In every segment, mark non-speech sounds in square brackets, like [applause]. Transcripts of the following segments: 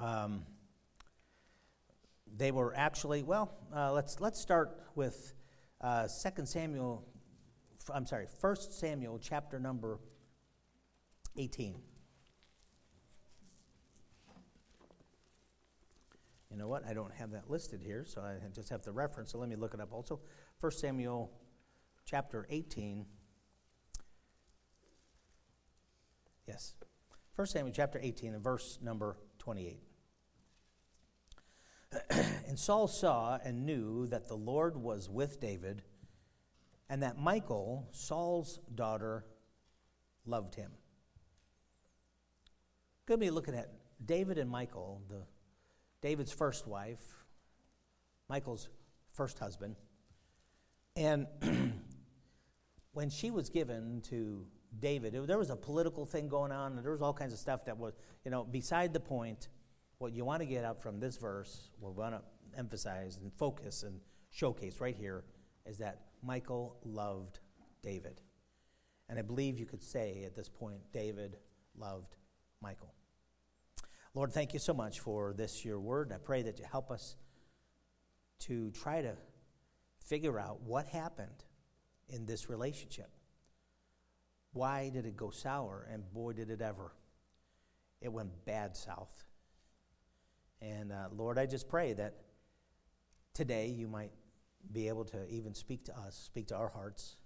Um, they were actually, well, uh, let's, let's start with uh, 2 Samuel, I'm sorry, 1 Samuel chapter number 18. You know what? I don't have that listed here, so I just have the reference. So let me look it up also. 1 Samuel chapter 18. Yes. 1 Samuel chapter 18 and verse number 28. [clears throat] and Saul saw and knew that the Lord was with David, and that Michal, Saul's daughter, loved him. Good to be looking at David and Michal, the David's first wife, Michal's first husband. And [clears throat] when she was given to David, it, there was a political thing going on, and there was all kinds of stuff that was, you know, beside the point. What you want to get out from this verse, what we want to emphasize and focus and showcase right here, is that Michal loved David. And I believe you could say at this point, David loved Michal. Lord, thank you so much for this, your word. And I pray that you help us to try to figure out what happened in this relationship. Why did it go sour? And boy, did it ever. It went bad south. And uh, Lord, I just pray that today you might be able to even speak to us, speak to our hearts.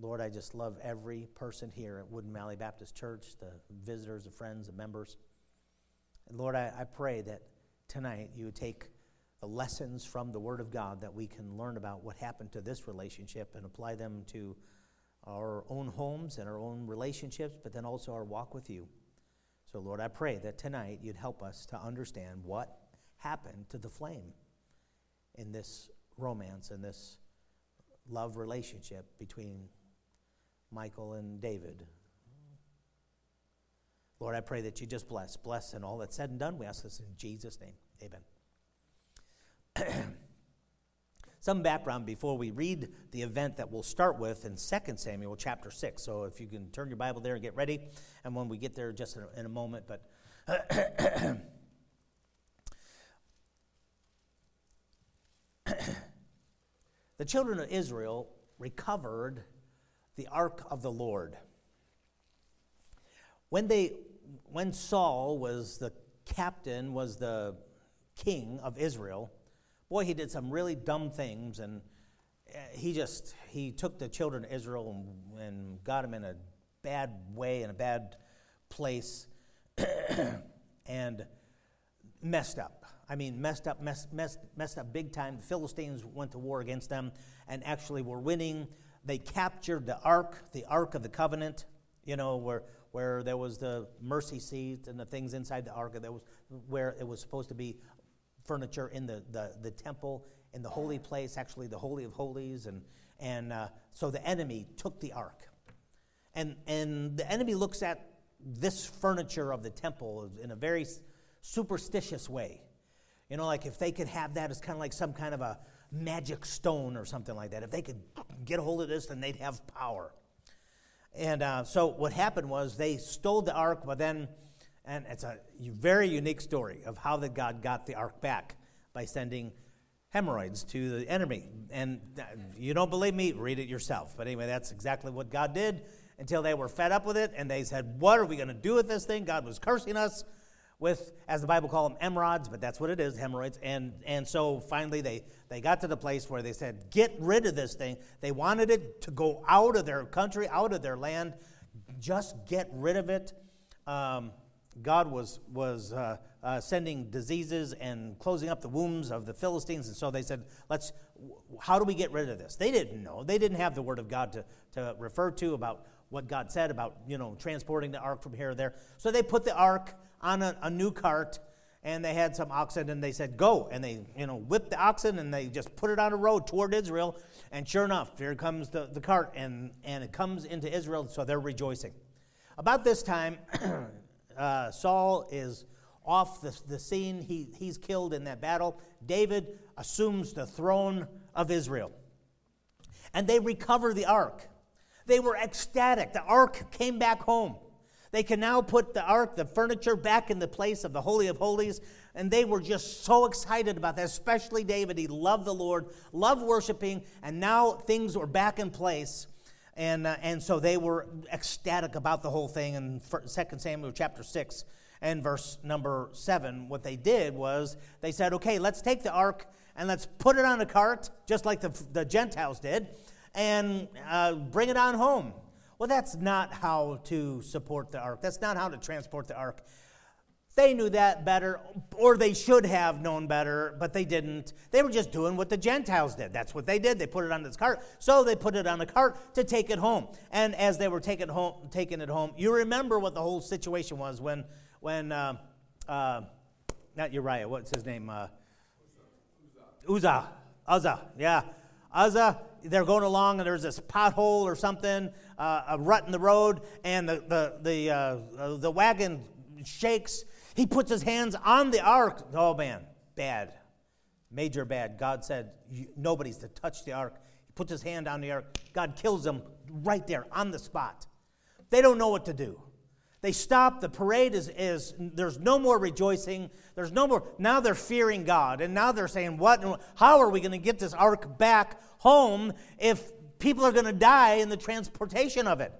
Lord, I just love every person here at Wooden Valley Baptist Church, the visitors, the friends, the members. And Lord, I, I pray that tonight you would take the lessons from the Word of God that we can learn about what happened to this relationship and apply them to our own homes and our own relationships, but then also our walk with you. So, Lord, I pray that tonight you'd help us to understand what happened to the flame in this romance and this love relationship between Michal and David. Lord, I pray that you just bless, bless, and all that's said and done. We ask this in Jesus' name. Amen. [clears throat] Some background before we read the event that we'll start with in 2 Samuel chapter 6. So if you can turn your Bible there and get ready, and when we get there, just in a, in a moment. But [coughs] the children of Israel recovered the ark of the Lord. When they when Saul was the captain, was the king of Israel, boy, he did some really dumb things, and eh, he just he took the children of Israel and, and got them in a bad way, in a bad place, [clears throat] and messed up. I mean, messed up, messed, messed, messed up big time. The Philistines went to war against them and actually were winning. They captured the ark, the ark of the covenant, you know, where where there was the mercy seat and the things inside the ark, that was where it was supposed to be furniture in the, the, the temple, in the holy place, actually the Holy of Holies. And, and uh, so the enemy took the ark. And, and the enemy looks at this furniture of the temple in a very superstitious way. You know, like if they could have that it's kind of like some kind of a magic stone or something like that. If they could get a hold of this, then they'd have power. And uh, so what happened was they stole the ark, but then, and it's a very unique story of how that God got the ark back by sending hemorrhoids to the enemy. And you don't believe me? Read it yourself. But anyway, that's exactly what God did until they were fed up with it and they said, What are we going to do with this thing? God was cursing us with, as the Bible call them, emerods, but that's what it is, hemorrhoids. And, and so finally they, they got to the place where they said, get rid of this thing. They wanted it to go out of their country, out of their land. Just get rid of it. Um, God was, was uh, uh, sending diseases and closing up the wombs of the Philistines. And so they said, let's, how do we get rid of this? They didn't know. They didn't have the word of God to, to refer to about what God said about, you know, transporting the ark from here or there. So they put the ark on a, a new cart and they had some oxen and they said go and they you know whipped the oxen and they just put it on a road toward israel and sure enough here comes the, the cart and, and it comes into israel so they're rejoicing about this time [clears throat] uh, saul is off the, the scene he, he's killed in that battle david assumes the throne of israel and they recover the ark they were ecstatic the ark came back home They can now put the ark, the furniture, back in the place of the Holy of Holies. And they were just so excited about that, especially David. He loved the Lord, loved worshiping, and now things were back in place. And, uh, and so they were ecstatic about the whole thing. In 2 Samuel chapter 6 and verse number 7, what they did was they said, okay, let's take the ark and let's put it on a cart, just like the, the Gentiles did, and uh, bring it on home. Well, that's not how to support the ark. That's not how to transport the ark. They knew that better, or they should have known better, but they didn't. They were just doing what the Gentiles did. That's what they did. They put it on this cart. So they put it on a cart to take it home. And as they were taking, home, taking it home, you remember what the whole situation was when, when uh, uh, not Uriah, what's his name? Uh, Uzzah. Uzzah, yeah. Uzzah, they're going along and there's this pothole or something, uh, a rut in the road, and the, the, the, uh, the wagon shakes. He puts his hands on the ark. Oh man, bad. Major bad. God said, nobody's to touch the ark. He puts his hand on the ark. God kills him right there on the spot. They don't know what to do. They stop. The parade is, is there's no more rejoicing. There's no more. Now they're fearing God. And now they're saying, what? How are we going to get this ark back home if people are going to die in the transportation of it?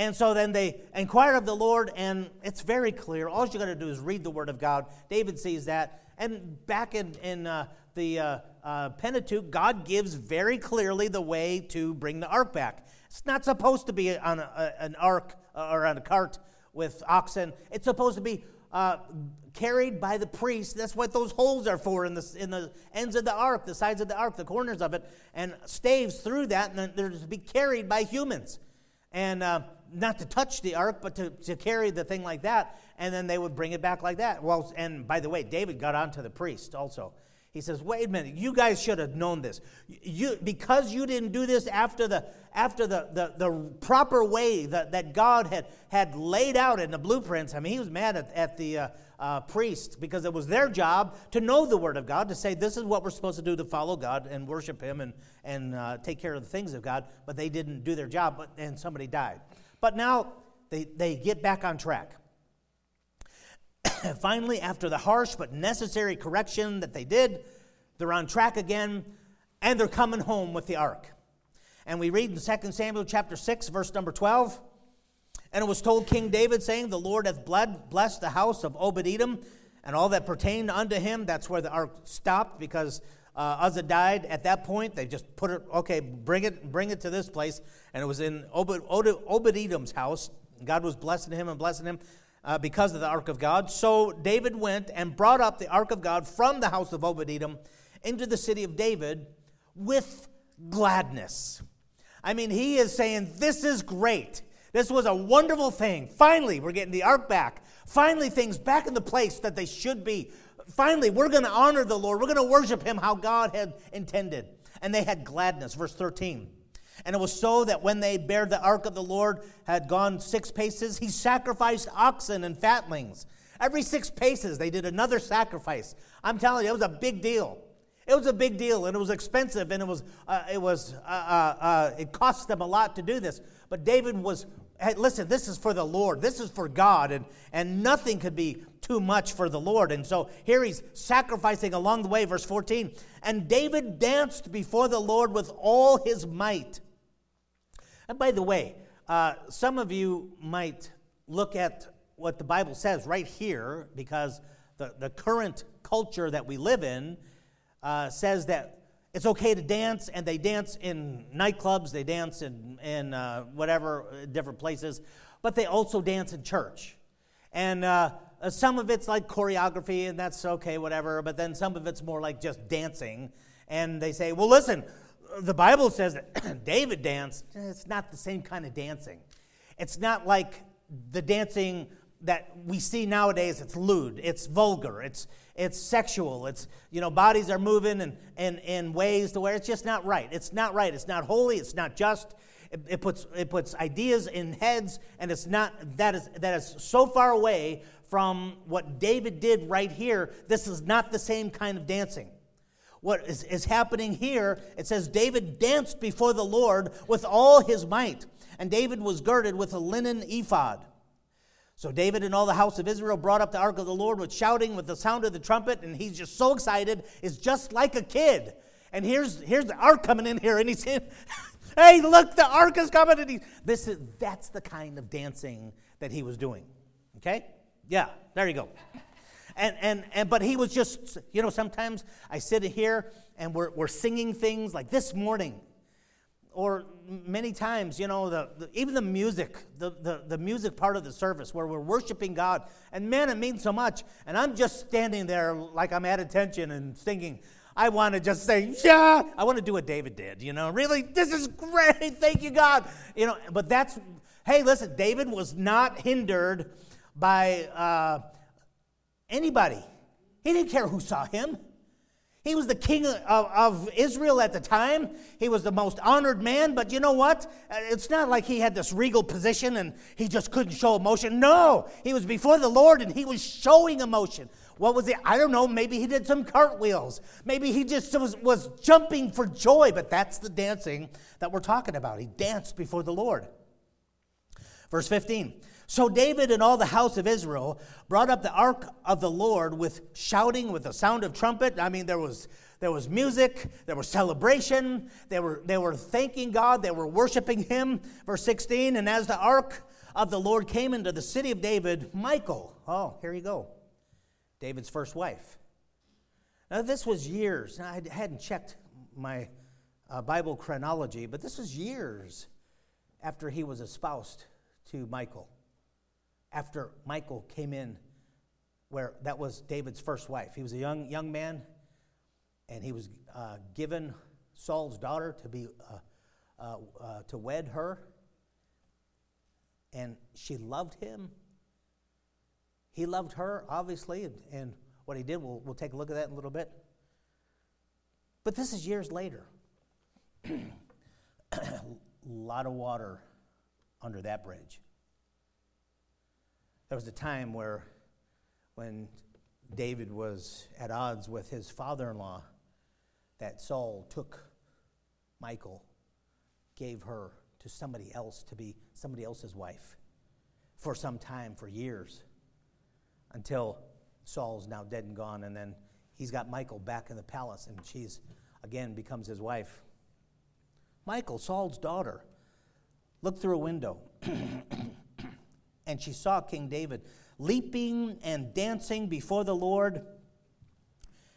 And so then they inquire of the Lord, and it's very clear. All you got to do is read the Word of God. David sees that. And back in, in uh, the uh, uh, Pentateuch, God gives very clearly the way to bring the ark back. It's not supposed to be on a, an ark uh, or on a cart with oxen. It's supposed to be uh, carried by the priest. That's what those holes are for in the, in the ends of the ark, the sides of the ark, the corners of it, and staves through that, and then they're to be carried by humans. And uh, not to touch the ark, but to, to carry the thing like that, and then they would bring it back like that. Well, and by the way, David got onto the priest also. He says, wait a minute, you guys should have known this. You, because you didn't do this after the, after the, the, the proper way that, that God had, had laid out in the blueprints. I mean, he was mad at, at the uh, uh, priest because it was their job to know the Word of God, to say, this is what we're supposed to do to follow God and worship Him and, and uh, take care of the things of God. But they didn't do their job, but, and somebody died. But now they, they get back on track. [coughs] Finally, after the harsh but necessary correction that they did, they're on track again and they're coming home with the ark. And we read in 2 Samuel chapter 6, verse number 12. And it was told King David, saying, The Lord hath blessed the house of Obed Edom and all that pertained unto him. That's where the ark stopped because uh, Uzzah died. At that point, they just put it, okay, bring it, bring it to this place. And it was in Obed, Obed Edom's house. God was blessing him and blessing him uh, because of the ark of God. So David went and brought up the ark of God from the house of Obed Edom into the city of David with gladness. I mean, he is saying, This is great. This was a wonderful thing. Finally, we're getting the ark back. Finally, things back in the place that they should be. Finally, we're going to honor the Lord. We're going to worship him how God had intended. And they had gladness. Verse 13. And it was so that when they bare the ark of the Lord had gone six paces, he sacrificed oxen and fatlings. Every six paces, they did another sacrifice. I'm telling you, it was a big deal. It was a big deal, and it was expensive, and it was uh, it was uh, uh, uh it cost them a lot to do this. But David was, hey, listen, this is for the Lord. This is for God, and and nothing could be too much for the Lord. And so here he's sacrificing along the way, verse 14. And David danced before the Lord with all his might. And by the way, uh, some of you might look at what the Bible says right here because the, the current culture that we live in uh, says that it's okay to dance, and they dance in nightclubs, they dance in, in uh, whatever, uh, different places, but they also dance in church. And uh, uh, some of it's like choreography, and that's okay, whatever, but then some of it's more like just dancing. And they say, well, listen, the Bible says that [clears throat] David danced. It's not the same kind of dancing. It's not like the dancing that we see nowadays. It's lewd. It's vulgar. It's it's sexual. It's you know bodies are moving in, in, in ways to where it's just not right. It's not right. It's not holy. It's not just. It, it puts it puts ideas in heads, and it's not that is that is so far away from what David did right here. This is not the same kind of dancing what is, is happening here, it says David danced before the Lord with all his might, and David was girded with a linen ephod. So David and all the house of Israel brought up the ark of the Lord with shouting, with the sound of the trumpet, and he's just so excited. It's just like a kid. And here's here's the ark coming in here, and he's saying, [laughs] "Hey, look, the ark is coming!" And he, this is that's the kind of dancing that he was doing. Okay, yeah, there you go. And and and but he was just, you know, sometimes I sit here and we're we're singing things like this morning or many times, you know, the, the, even the music, the, the, the music part of the service where we're worshiping God. And man, it means so much. And I'm just standing there like I'm at attention and thinking, I want to just say, yeah. I want to do what David did, you know, really, this is great. [laughs] Thank you, God. You know, but that's, hey, listen, David was not hindered by uh, anybody. He didn't care who saw him. He was the king of, of, Israel at the time. He was the most honored man, but you know what? Uh, it's not like he had this regal position and he just couldn't show emotion. No, he was before the Lord and he was showing emotion. What was it? I don't know. Maybe he did some cartwheels. Maybe he just was, was jumping for joy, but that's the dancing that we're talking about. He danced before the Lord. Verse 15 so David and all the house of Israel brought up the ark of the Lord with shouting, with the sound of trumpet. I mean, there was there was music, there was celebration, they were they were thanking God, they were worshiping him. Verse 16, and as the ark of the Lord came into the city of David, Michal, oh, here you go. David's first wife. Now this was years. I hadn't checked my uh, Bible chronology, but this was years after he was espoused to Michal after Michal came in, where that was David's first wife. He was a young, young man, and he was uh, given Saul's daughter to be uh, uh, uh, to wed her, and she loved him. He loved her, obviously, and, and what he did, we'll, we'll take a look at that in a little bit. But this is years later. a [clears throat] lot of water under that bridge. There was a time where, when David was at odds with his father in law, that Saul took Michal, gave her to somebody else to be somebody else's wife for some time, for years, until Saul's now dead and gone, and then he's got Michal back in the palace, and she's again becomes his wife. Michal, Saul's daughter, looked through a window [clears throat] and she saw King David leaping and dancing before the Lord,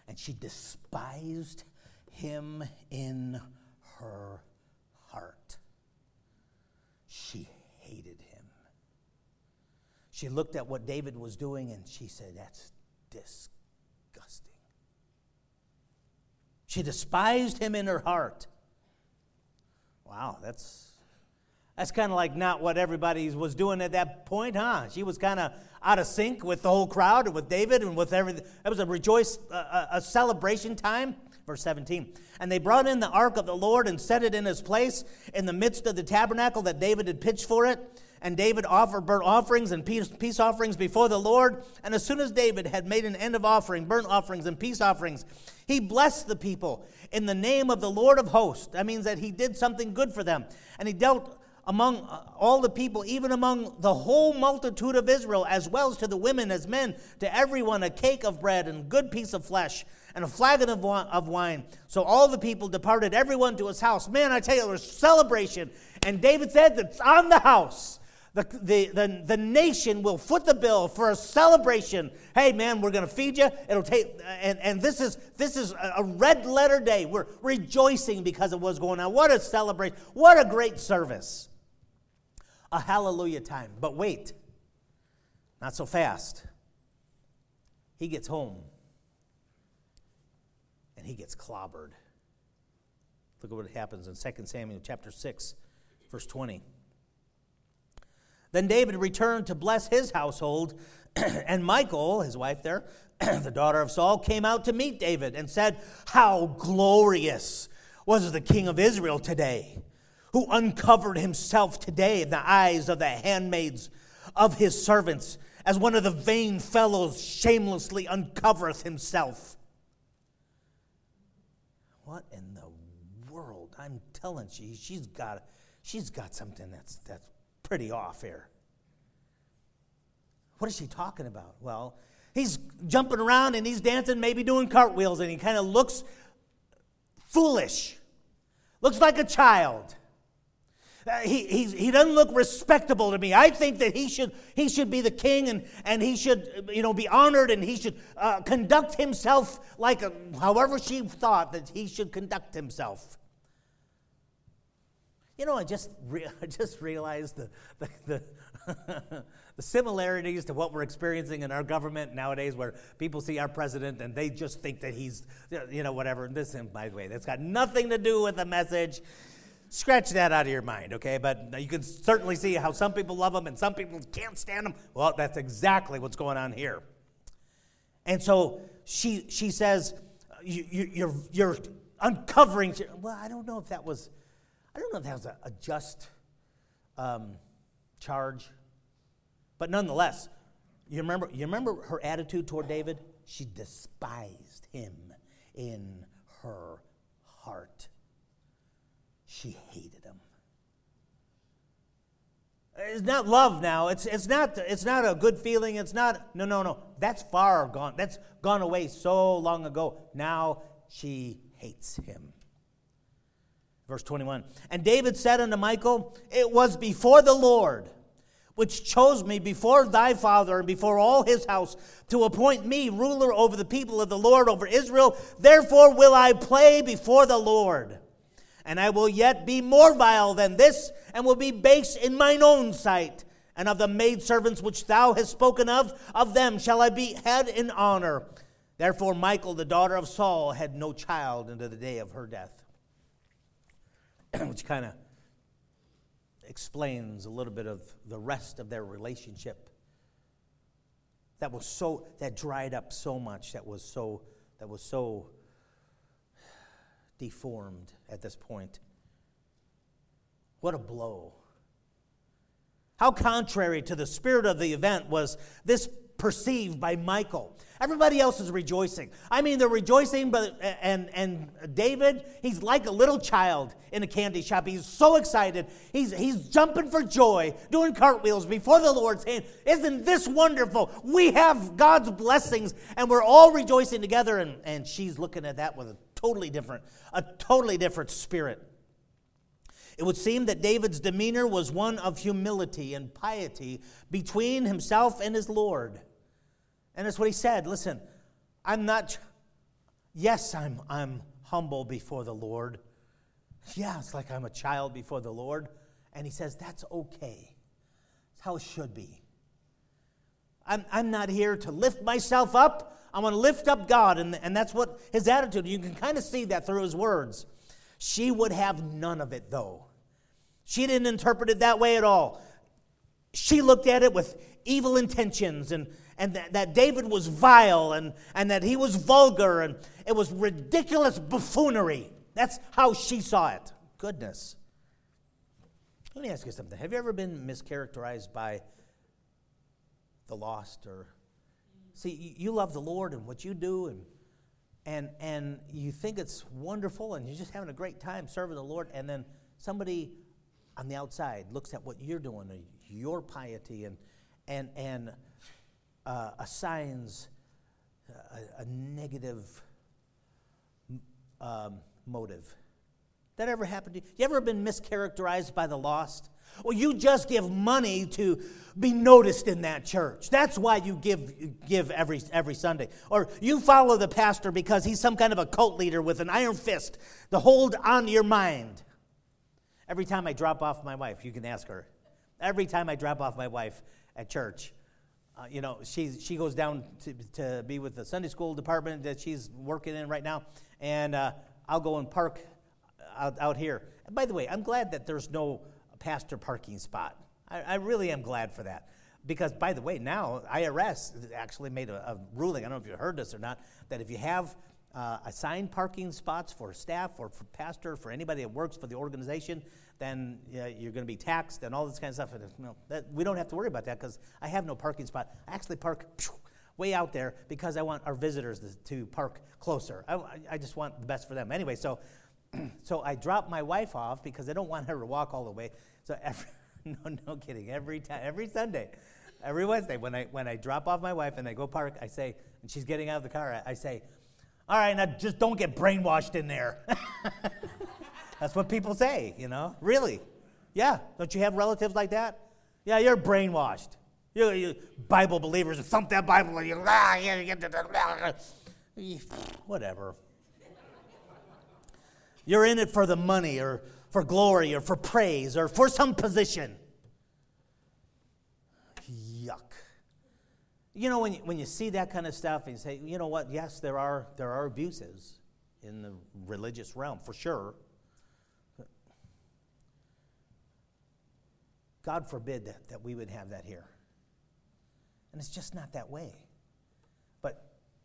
and she despised him in her heart. She hated him. She looked at what David was doing and she said, That's disgusting. She despised him in her heart. Wow, that's that's kind of like not what everybody was doing at that point, huh? She was kind of out of sync with the whole crowd and with David and with everything. It was a rejoice, a, a celebration time. Verse 17. And they brought in the ark of the Lord and set it in his place in the midst of the tabernacle that David had pitched for it. And David offered burnt offerings and peace, peace offerings before the Lord. And as soon as David had made an end of offering burnt offerings and peace offerings, he blessed the people in the name of the Lord of hosts. That means that he did something good for them. And he dealt among uh, all the people, even among the whole multitude of Israel, as well as to the women as men, to everyone a cake of bread and good piece of flesh and a flagon of wine. So all the people departed, everyone to his house. Man, I tell you, there was celebration. And David said that's on the house. The, the, the, the nation will foot the bill for a celebration. Hey, man, we're going to feed you. It'll take, and, and this is this is a red letter day. We're rejoicing because of what's going on. What a celebration! What a great service! A hallelujah time. But wait, not so fast. He gets home and he gets clobbered. Look at what happens in 2 Samuel chapter 6, verse 20. Then David returned to bless his household, [clears throat] and Michal, his wife there, [clears throat] the daughter of Saul, came out to meet David and said, How glorious was the king of Israel today! Who uncovered himself today in the eyes of the handmaids of his servants, as one of the vain fellows shamelessly uncovereth himself. What in the world? I'm telling you, she's got, she's got something that's, that's pretty off here. what is she talking about? Well, he's jumping around and he's dancing, maybe doing cartwheels, and he kind of looks foolish, looks like a child. Uh, he, he doesn't look respectable to me. I think that he should, he should be the king and, and he should you know, be honored and he should uh, conduct himself like a, however she thought that he should conduct himself. You know, I just, re- [laughs] I just realized the, the, the, [laughs] the similarities to what we're experiencing in our government nowadays, where people see our president and they just think that he's, you know, whatever. This, by the way, that's got nothing to do with the message scratch that out of your mind, okay? But you can certainly see how some people love them and some people can't stand them. Well, that's exactly what's going on here. And so she, she says, you, you, you're, you're uncovering. Well, I don't know if that was, I don't know if that was a, a just um, charge. But nonetheless, you remember, you remember her attitude toward David? She despised him in her heart she hated him. It's not love now. It's, it's, not, it's not a good feeling. It's not, no, no, no. That's far gone. That's gone away so long ago. Now she hates him. Verse 21 And David said unto Michal, It was before the Lord, which chose me before thy father and before all his house, to appoint me ruler over the people of the Lord, over Israel. Therefore will I play before the Lord. And I will yet be more vile than this, and will be base in mine own sight. And of the maidservants which thou hast spoken of, of them shall I be head in honor. Therefore, Michal, the daughter of Saul, had no child unto the day of her death. [clears throat] which kind of explains a little bit of the rest of their relationship. That was so, that dried up so much, that was so, that was so deformed at this point. What a blow. How contrary to the spirit of the event was this perceived by Michal. Everybody else is rejoicing. I mean, they're rejoicing, but and and David, he's like a little child in a candy shop. He's so excited. He's he's jumping for joy, doing cartwheels before the Lord's hand. Isn't this wonderful? We have God's blessings, and we're all rejoicing together. And, and she's looking at that with a totally different, a totally different spirit. It would seem that David's demeanor was one of humility and piety between himself and his Lord. And that's what he said. Listen, I'm not, yes, I'm, I'm humble before the Lord. Yeah, it's like I'm a child before the Lord. And he says, that's okay. That's how it should be. I'm, I'm not here to lift myself up. I want to lift up God. And, and that's what his attitude, you can kind of see that through his words. She would have none of it, though. She didn't interpret it that way at all. She looked at it with evil intentions and, and that, that David was vile and, and that he was vulgar and it was ridiculous buffoonery. That's how she saw it. Goodness. Let me ask you something. Have you ever been mischaracterized by the lost or see you love the Lord and what you do and and and you think it's wonderful and you're just having a great time serving the Lord and then somebody on the outside looks at what you're doing and your piety and and and uh, assigns a, a negative um, motive. That ever happened to you? You ever been mischaracterized by the lost? Well, you just give money to be noticed in that church. That's why you give, give every, every Sunday. Or you follow the pastor because he's some kind of a cult leader with an iron fist to hold on your mind. Every time I drop off my wife, you can ask her. Every time I drop off my wife at church, uh, you know, she, she goes down to, to be with the Sunday school department that she's working in right now, and uh, I'll go and park out, out here. And by the way, I'm glad that there's no pastor parking spot. I, I really am glad for that. Because, by the way, now IRS actually made a, a ruling, I don't know if you heard this or not, that if you have uh, assigned parking spots for staff or for pastor, for anybody that works for the organization, then uh, you're going to be taxed and all this kind of stuff. And, you know, that, we don't have to worry about that because I have no parking spot. I actually park way out there because I want our visitors to, to park closer. I, I, just want the best for them. Anyway, so, [clears throat] so I drop my wife off because I don't want her to walk all the way. So every, [laughs] no, no kidding. Every time, every Sunday, Every Wednesday, when I, when I drop off my wife and I go park, I say, and she's getting out of the car, I, I say, All right, now just don't get brainwashed in there. [laughs] That's what people say, you know? Really. Yeah. Don't you have relatives like that? Yeah, you're brainwashed. You, you Bible believers thump that Bible and you, ah, whatever. You're in it for the money or for glory or for praise or for some position. Yuck. You know, when you, when you see that kind of stuff and you say, you know what, yes, there are, there are abuses in the religious realm, for sure. God forbid that, that we would have that here. And it's just not that way.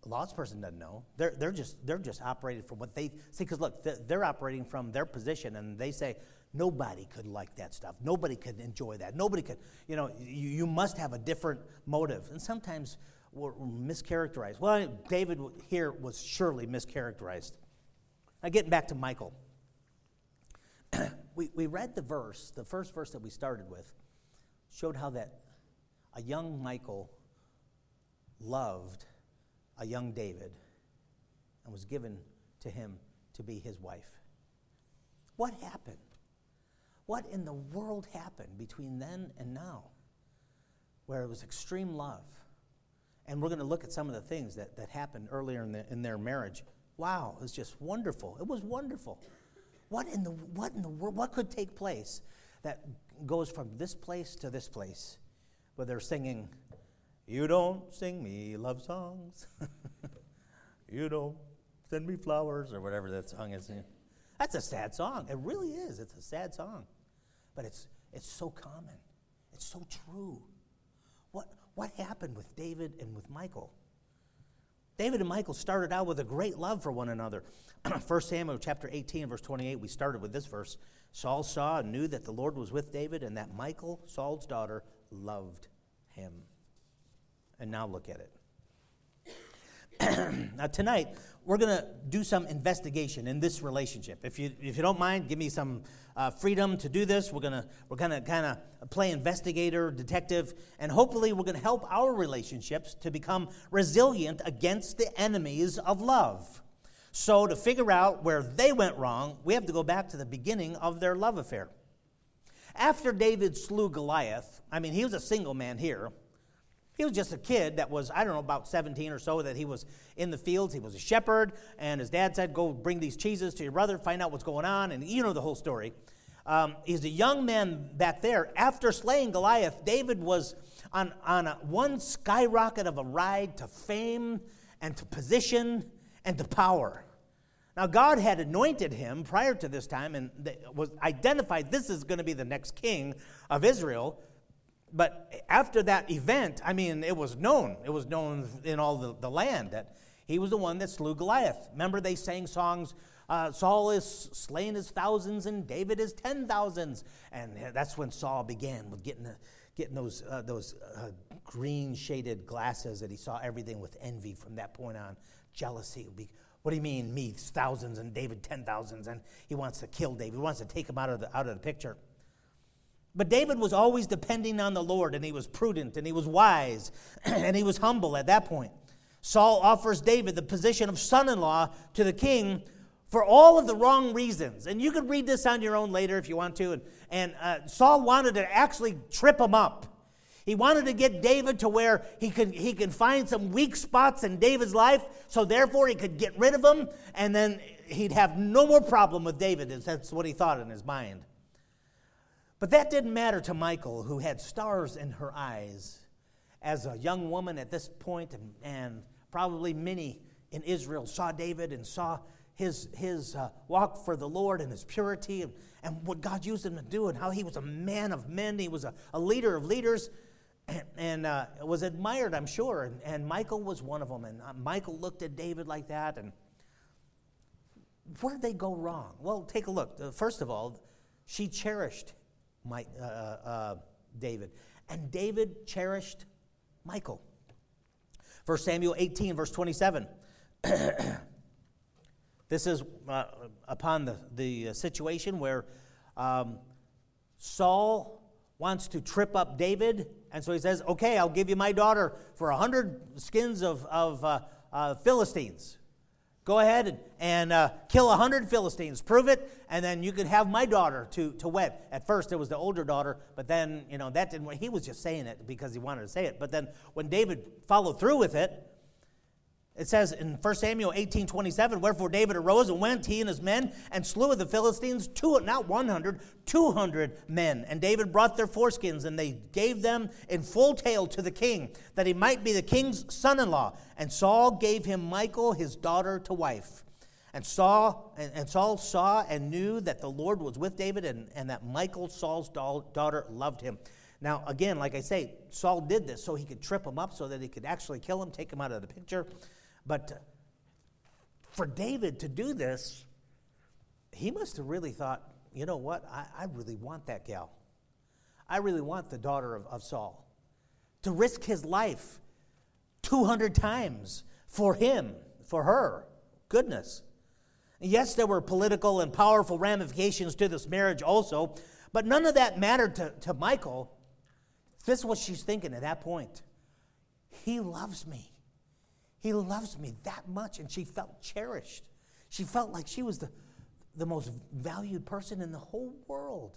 A lost person doesn't know. They're, they're, just, they're just operated from what they see. Because look, they're operating from their position, and they say, nobody could like that stuff. Nobody could enjoy that. Nobody could, you know, you, you must have a different motive. And sometimes we're mischaracterized. Well, David here was surely mischaracterized. Now, getting back to Michal, [clears throat] we, we read the verse, the first verse that we started with, showed how that a young Michal loved a young David and was given to him to be his wife. What happened? What in the world happened between then and now where it was extreme love? And we're going to look at some of the things that, that happened earlier in, the, in their marriage. Wow, it was just wonderful. It was wonderful. What in the what in the world? What could take place that goes from this place to this place, where they're singing, "You don't sing me love songs, [laughs] you don't send me flowers," or whatever that song is. That's a sad song. It really is. It's a sad song, but it's it's so common. It's so true. What what happened with David and with Michal? David and Michal started out with a great love for one another. [clears throat] 1 Samuel chapter 18, verse 28, we started with this verse. Saul saw and knew that the Lord was with David and that Michal, Saul's daughter, loved him. And now look at it. [clears throat] now, tonight, we're going to do some investigation in this relationship. If you, if you don't mind, give me some uh, freedom to do this. We're going we're gonna kind of play investigator, detective, and hopefully, we're going to help our relationships to become resilient against the enemies of love. So, to figure out where they went wrong, we have to go back to the beginning of their love affair. After David slew Goliath, I mean, he was a single man here. He was just a kid that was, I don't know, about 17 or so, that he was in the fields. He was a shepherd, and his dad said, Go bring these cheeses to your brother, find out what's going on. And you know the whole story. Um, he's a young man back there. After slaying Goliath, David was on, on a, one skyrocket of a ride to fame and to position and to power. Now, God had anointed him prior to this time and was identified this is going to be the next king of Israel. But after that event, I mean, it was known. It was known in all the, the land that he was the one that slew Goliath. Remember, they sang songs uh, Saul is slain his thousands and David is ten thousands. And that's when Saul began with getting, getting those, uh, those uh, green shaded glasses that he saw everything with envy from that point on. Jealousy. What do you mean, me, thousands and David, ten thousands? And he wants to kill David. He wants to take him out of the, out of the picture. But David was always depending on the Lord, and he was prudent, and he was wise, [clears throat] and he was humble at that point. Saul offers David the position of son in law to the king for all of the wrong reasons. And you can read this on your own later if you want to. And, and uh, Saul wanted to actually trip him up. He wanted to get David to where he could, he could find some weak spots in David's life, so therefore he could get rid of him, and then he'd have no more problem with David. That's what he thought in his mind. But that didn't matter to Michal, who had stars in her eyes as a young woman at this point, and, and probably many in Israel saw David and saw his, his uh, walk for the Lord and his purity and, and what God used him to do and how he was a man of men. He was a, a leader of leaders and, and uh, was admired, I'm sure. And, and Michal was one of them. And uh, Michal looked at David like that. And where'd they go wrong? Well, take a look. First of all, she cherished my, uh, uh, David. And David cherished Michal. 1 Samuel 18, verse 27. [clears throat] this is uh, upon the, the situation where um, Saul wants to trip up David. And so he says, Okay, I'll give you my daughter for a hundred skins of, of uh, uh, Philistines. Go ahead and, uh, kill a hundred Philistines. Prove it, and then you could have my daughter to, to wed. At first, it was the older daughter, but then, you know, that didn't, he was just saying it because he wanted to say it. But then when David followed through with it, it says in 1 Samuel 18 27, Wherefore David arose and went, he and his men, and slew of the Philistines, two, not 100, 200 men. And David brought their foreskins, and they gave them in full tale to the king, that he might be the king's son in law. And Saul gave him Michal, his daughter, to wife. And Saul, and, Saul saw and knew that the Lord was with David, and, and that Michal, Saul's daughter, loved him. Now, again, like I say, Saul did this so he could trip him up, so that he could actually kill him, take him out of the picture. But for David to do this, he must have really thought, you know what? I, I really want that gal. I really want the daughter of, of Saul. To risk his life 200 times for him, for her. Goodness. Yes, there were political and powerful ramifications to this marriage also, but none of that mattered to, to Michal. This is what she's thinking at that point. He loves me. He loves me that much. And she felt cherished. She felt like she was the, the most valued person in the whole world.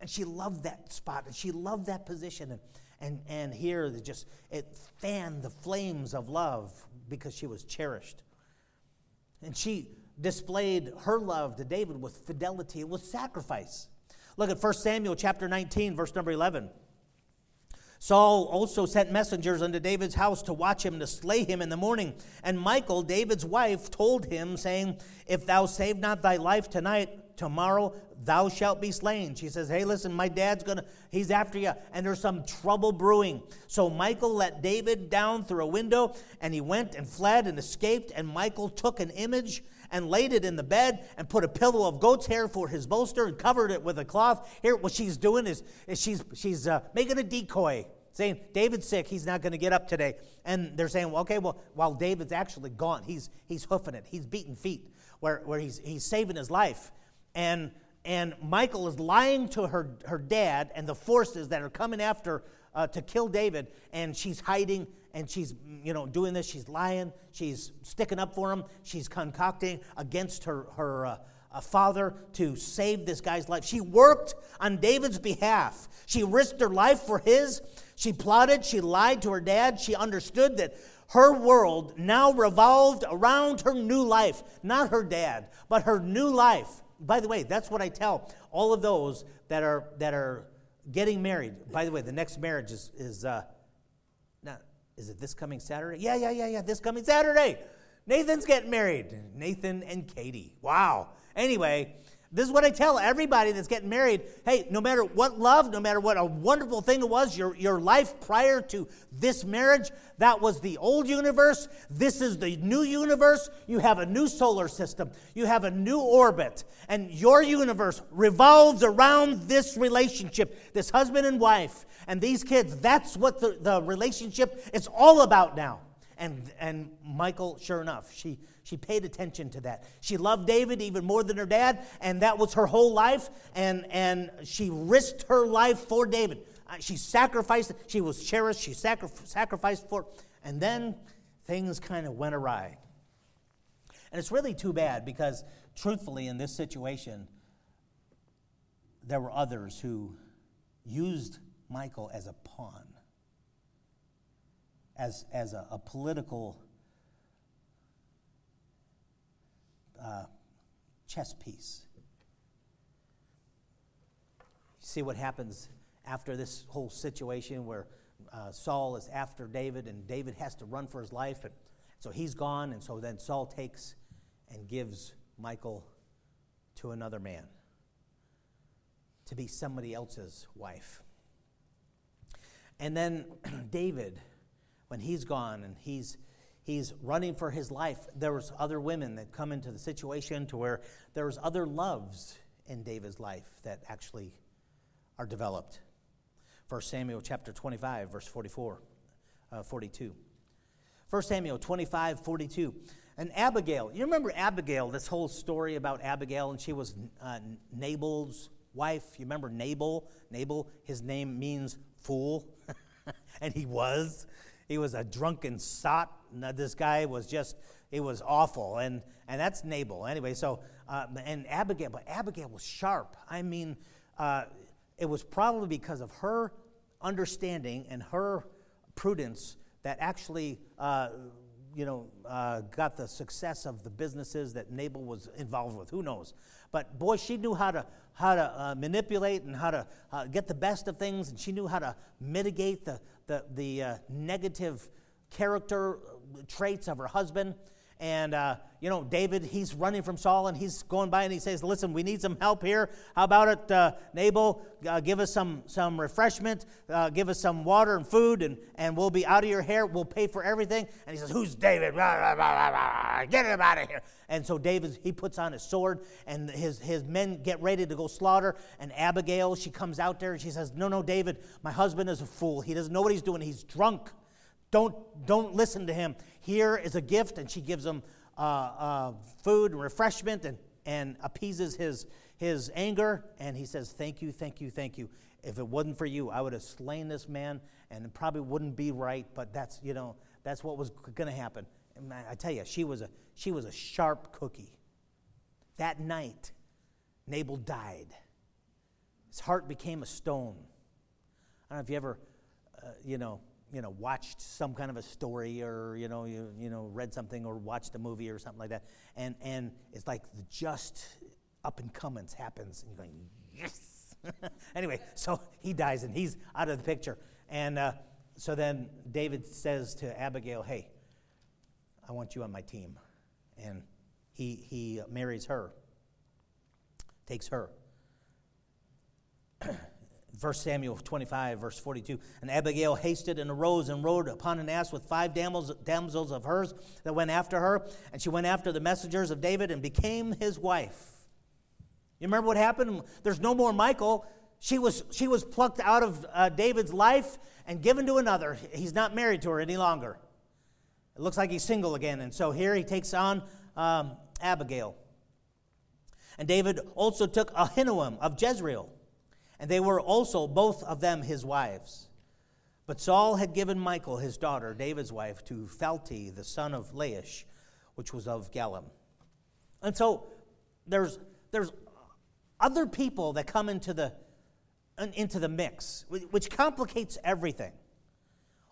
And she loved that spot and she loved that position. And, and, and here, just it fanned the flames of love because she was cherished. And she displayed her love to David with fidelity, with sacrifice. Look at 1 Samuel chapter 19, verse number 11. Saul also sent messengers unto David's house to watch him to slay him in the morning. And Michal, David's wife, told him, saying, If thou save not thy life tonight, tomorrow thou shalt be slain. She says, Hey, listen, my dad's gonna, he's after you, and there's some trouble brewing. So Michal let David down through a window, and he went and fled and escaped. And Michal took an image and laid it in the bed and put a pillow of goat's hair for his bolster and covered it with a cloth. Here, what she's doing is, is she's, she's uh, making a decoy, saying, David's sick, he's not going to get up today. And they're saying, well, okay, well, while David's actually gone, he's, he's hoofing it, he's beating feet, where, where he's, he's saving his life. And, and Michal is lying to her, her dad and the forces that are coming after uh, to kill David, and she's hiding and she's you know doing this. She's lying. She's sticking up for him. She's concocting against her her uh, uh, father to save this guy's life. She worked on david's behalf. She risked her life for his. She plotted. She lied to her dad. She understood that her world now revolved around her new life not her dad but her new life. By the way that's what i tell all of those that are that are getting married. By the way the next marriage is is uh, is it this coming Saturday? Yeah, yeah, yeah, yeah, this coming Saturday. Nathan's getting married. Nathan and Katie. Wow. Anyway, this is what I tell everybody that's getting married. Hey, no matter what love, no matter what a wonderful thing it was, your, your life prior to this marriage, that was the old universe. This is the new universe. You have a new solar system, you have a new orbit, and your universe revolves around this relationship, this husband and wife and these kids. That's what the, the relationship is all about now. And, and Michal, sure enough, she, she paid attention to that. She loved David even more than her dad, and that was her whole life. And, and she risked her life for David. Uh, she sacrificed, she was cherished, she sacri- sacrificed for, and then things kind of went awry. And it's really too bad because, truthfully, in this situation, there were others who used Michal as a pawn, as, as a, a political uh, chess piece. See what happens after this whole situation where uh, Saul is after David and David has to run for his life. And so he's gone, and so then Saul takes and gives Michal to another man to be somebody else's wife. And then [clears throat] David, when he's gone and he's he's running for his life, there was other women that come into the situation to where there was other loves in David's life that actually are developed. 1 Samuel chapter 25, verse 44, uh, 42. 1 Samuel 25, 42. And Abigail, you remember Abigail, this whole story about Abigail, and she was uh, Nabal's wife. You remember Nabal? Nabal, his name means fool, [laughs] and he was. He was a drunken sot. This guy was just, it was awful. And, and that's Nabal. Anyway, so, uh, and Abigail, but Abigail was sharp. I mean, uh, it was probably because of her understanding and her prudence that actually, uh, you know, uh, got the success of the businesses that Nabal was involved with. Who knows? But boy, she knew how to how to uh, manipulate and how to uh, get the best of things, and she knew how to mitigate the the, the uh, negative character traits of her husband. And, uh, you know, David, he's running from Saul and he's going by and he says, Listen, we need some help here. How about it, uh, Nabal? Uh, give us some, some refreshment, uh, give us some water and food, and, and we'll be out of your hair. We'll pay for everything. And he says, Who's David? Get him out of here. And so David, he puts on his sword and his, his men get ready to go slaughter. And Abigail, she comes out there and she says, No, no, David, my husband is a fool. He doesn't know what he's doing. He's drunk. Don't, don't listen to him. Here is a gift, and she gives him uh, uh, food and refreshment and, and appeases his, his anger. And he says, Thank you, thank you, thank you. If it wasn't for you, I would have slain this man, and it probably wouldn't be right, but that's, you know, that's what was going to happen. And I tell you, she was, a, she was a sharp cookie. That night, Nabal died. His heart became a stone. I don't know if you ever, uh, you know, you know, watched some kind of a story or, you know, you, you know, read something or watched a movie or something like that. And, and it's like the just up and comings happens. And you're going, yes. [laughs] anyway, so he dies and he's out of the picture. And uh, so then David says to Abigail, hey, I want you on my team. And he, he marries her, takes her. 1 Samuel 25, verse 42. And Abigail hasted and arose and rode upon an ass with five damsels of hers that went after her. And she went after the messengers of David and became his wife. You remember what happened? There's no more Michal. She was, she was plucked out of uh, David's life and given to another. He's not married to her any longer. It looks like he's single again. And so here he takes on um, Abigail. And David also took Ahinoam of Jezreel and they were also both of them his wives. But Saul had given Michal, his daughter, David's wife, to Phalti, the son of Laish, which was of Gallim. And so there's, there's other people that come into the, into the mix, which complicates everything.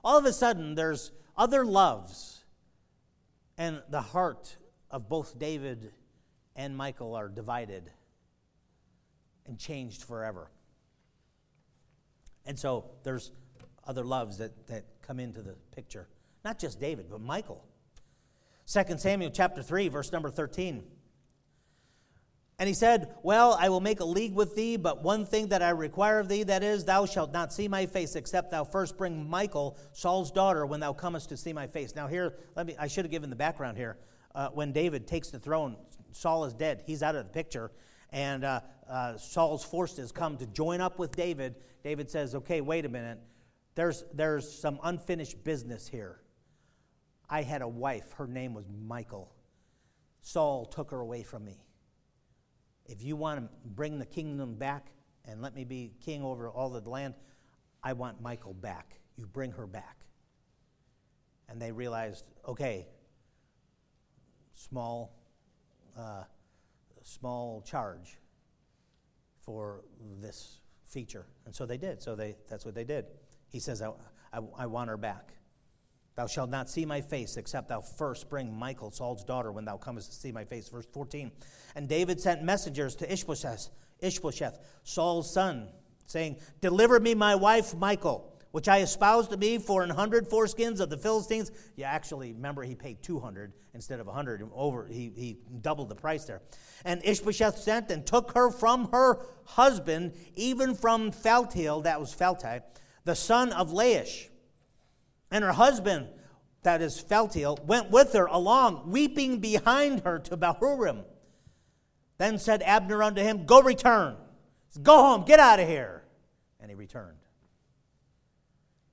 All of a sudden, there's other loves, and the heart of both David and Michal are divided and changed forever. And so there's other loves that, that come into the picture. Not just David, but Michal. 2 Samuel chapter 3, verse number 13. And he said, Well, I will make a league with thee, but one thing that I require of thee, that is, thou shalt not see my face, except thou first bring Michal, Saul's daughter, when thou comest to see my face. Now, here, let me, I should have given the background here. Uh, when David takes the throne, Saul is dead. He's out of the picture. And uh, uh, Saul's forces come to join up with David David says, okay, wait a minute. There's, there's some unfinished business here. I had a wife, her name was Michal. Saul took her away from me. If you want to bring the kingdom back and let me be king over all the land, I want Michal back. You bring her back. And they realized, okay, small, uh, small charge for this feature. And so they did. So they, that's what they did. He says, I, I, I want her back. Thou shalt not see my face, except thou first bring Michal, Saul's daughter, when thou comest to see my face. Verse 14. And David sent messengers to Ishbosheth, Ishbosheth, Saul's son, saying, Deliver me my wife Michal, which I espoused to me for an hundred foreskins of the Philistines. You actually, remember he paid 200 instead of a 100. Over, he, he doubled the price there. And Ishbosheth sent and took her from her husband, even from Phaltiel, that was Phalti, the son of Laish. And her husband, that is Phaltiel, went with her along, weeping behind her to Bahurim. Then said Abner unto him, Go return. Go home, get out of here. And he returned.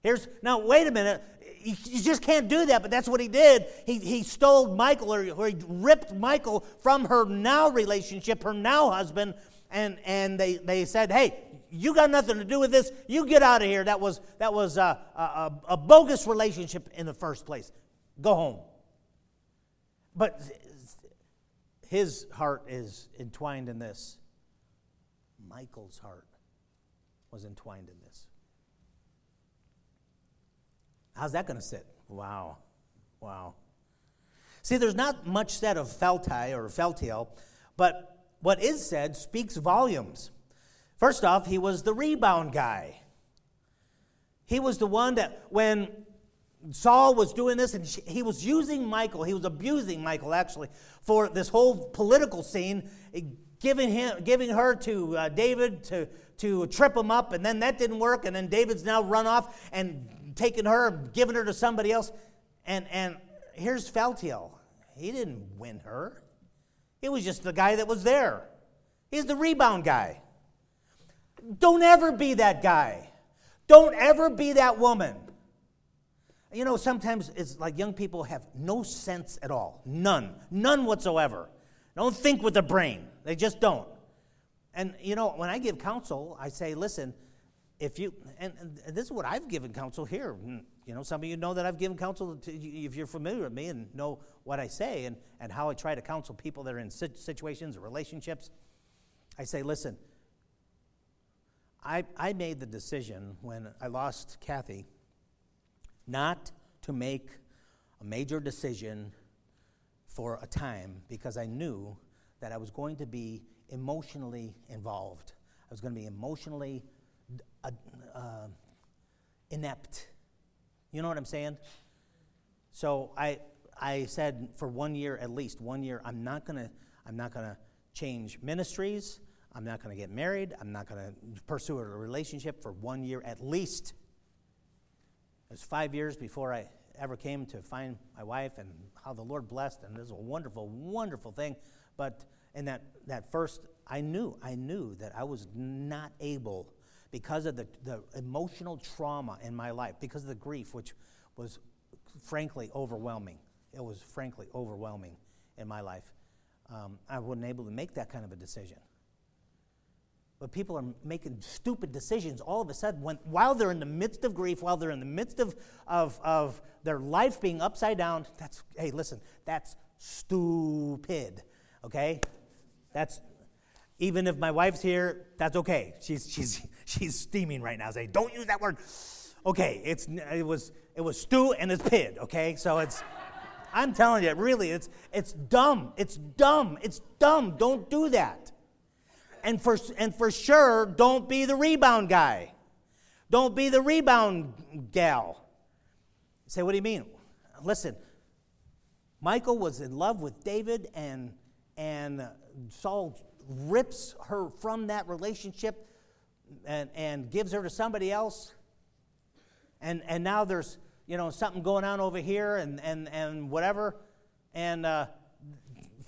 Here's now, wait a minute. You just can't do that, but that's what he did. He, he stole Michal, or, or he ripped Michal from her now relationship, her now husband, and, and they, they said, hey, you got nothing to do with this. You get out of here. That was, that was a, a, a bogus relationship in the first place. Go home. But his heart is entwined in this. Michal's heart was entwined in this. How's that going to sit? Wow. Wow. See, there's not much said of Phalti or Phaltiel, but what is said speaks volumes. First off, he was the rebound guy. He was the one that, when Saul was doing this, and he was using Michal, he was abusing Michal actually, for this whole political scene, giving, him, giving her to uh, David to, to trip him up, and then that didn't work, and then David's now run off and taken her given her to somebody else. And, and here's Phaltiel. He didn't win her. He was just the guy that was there. He's the rebound guy. Don't ever be that guy. Don't ever be that woman. You know, sometimes it's like young people have no sense at all. None. None whatsoever. Don't think with the brain. They just don't. And, you know, when I give counsel, I say, listen, if you, and, and, this is what I've given counsel here. Hmm, you know, some of you know that I've given counsel to, if you're familiar with me and know what I say and, and how I try to counsel people that are in situations or relationships. I say, listen, I, I made the decision when I lost Kathy not to make a major decision for a time because I knew that I was going to be emotionally involved. I was going to be emotionally uh, inept. You know what I'm saying? So I, I said for one year at least, one year, I'm not going to I'm not to change ministries. I'm not going to get married. I'm not going to pursue a relationship for one year at least. It was five years before I ever came to find my wife and how the Lord blessed, and this is a wonderful, wonderful thing. But in that, that first, I knew, I knew that I was not able, because of the, the emotional trauma in my life, because of the grief, which was frankly overwhelming. It was frankly overwhelming in my life. Um, I wasn't able to make that kind of a decision. But people are making stupid decisions all of a sudden when, while they're in the midst of grief, while they're in the midst of, of, of their life being upside down. That's, hey, listen, that's stupid, okay? That's, even if my wife's here, that's okay. She's, she's, [laughs] she's steaming right now. Say, don't use that word. Okay, it's, it, was, it was stew and it's pid, okay? So it's, [laughs] I'm telling you, really, it's, it's dumb. It's dumb. It's dumb. Don't do that. And for, and for sure, don't be the rebound guy. Don't be the rebound gal. Say, what do you mean? Listen, Michal was in love with David, and, and Saul rips her from that relationship and, and gives her to somebody else. And, and now there's you know something going on over here and, and, and whatever. And uh,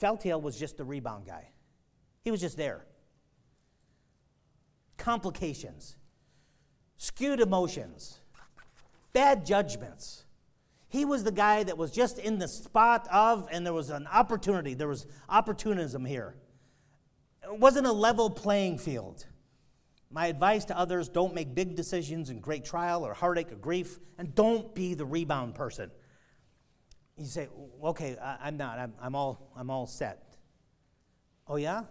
Phaltiel was just the rebound guy. He was just there. Complications, skewed emotions, bad judgments. He was the guy that was just in the spot of, and there was an opportunity. There was opportunism here. It wasn't a level playing field. My advice to others don't make big decisions in great trial or heartache or grief, and don't be the rebound person. You say, okay, I, am not. I'm, I'm, all, I'm all set. Oh, yeah?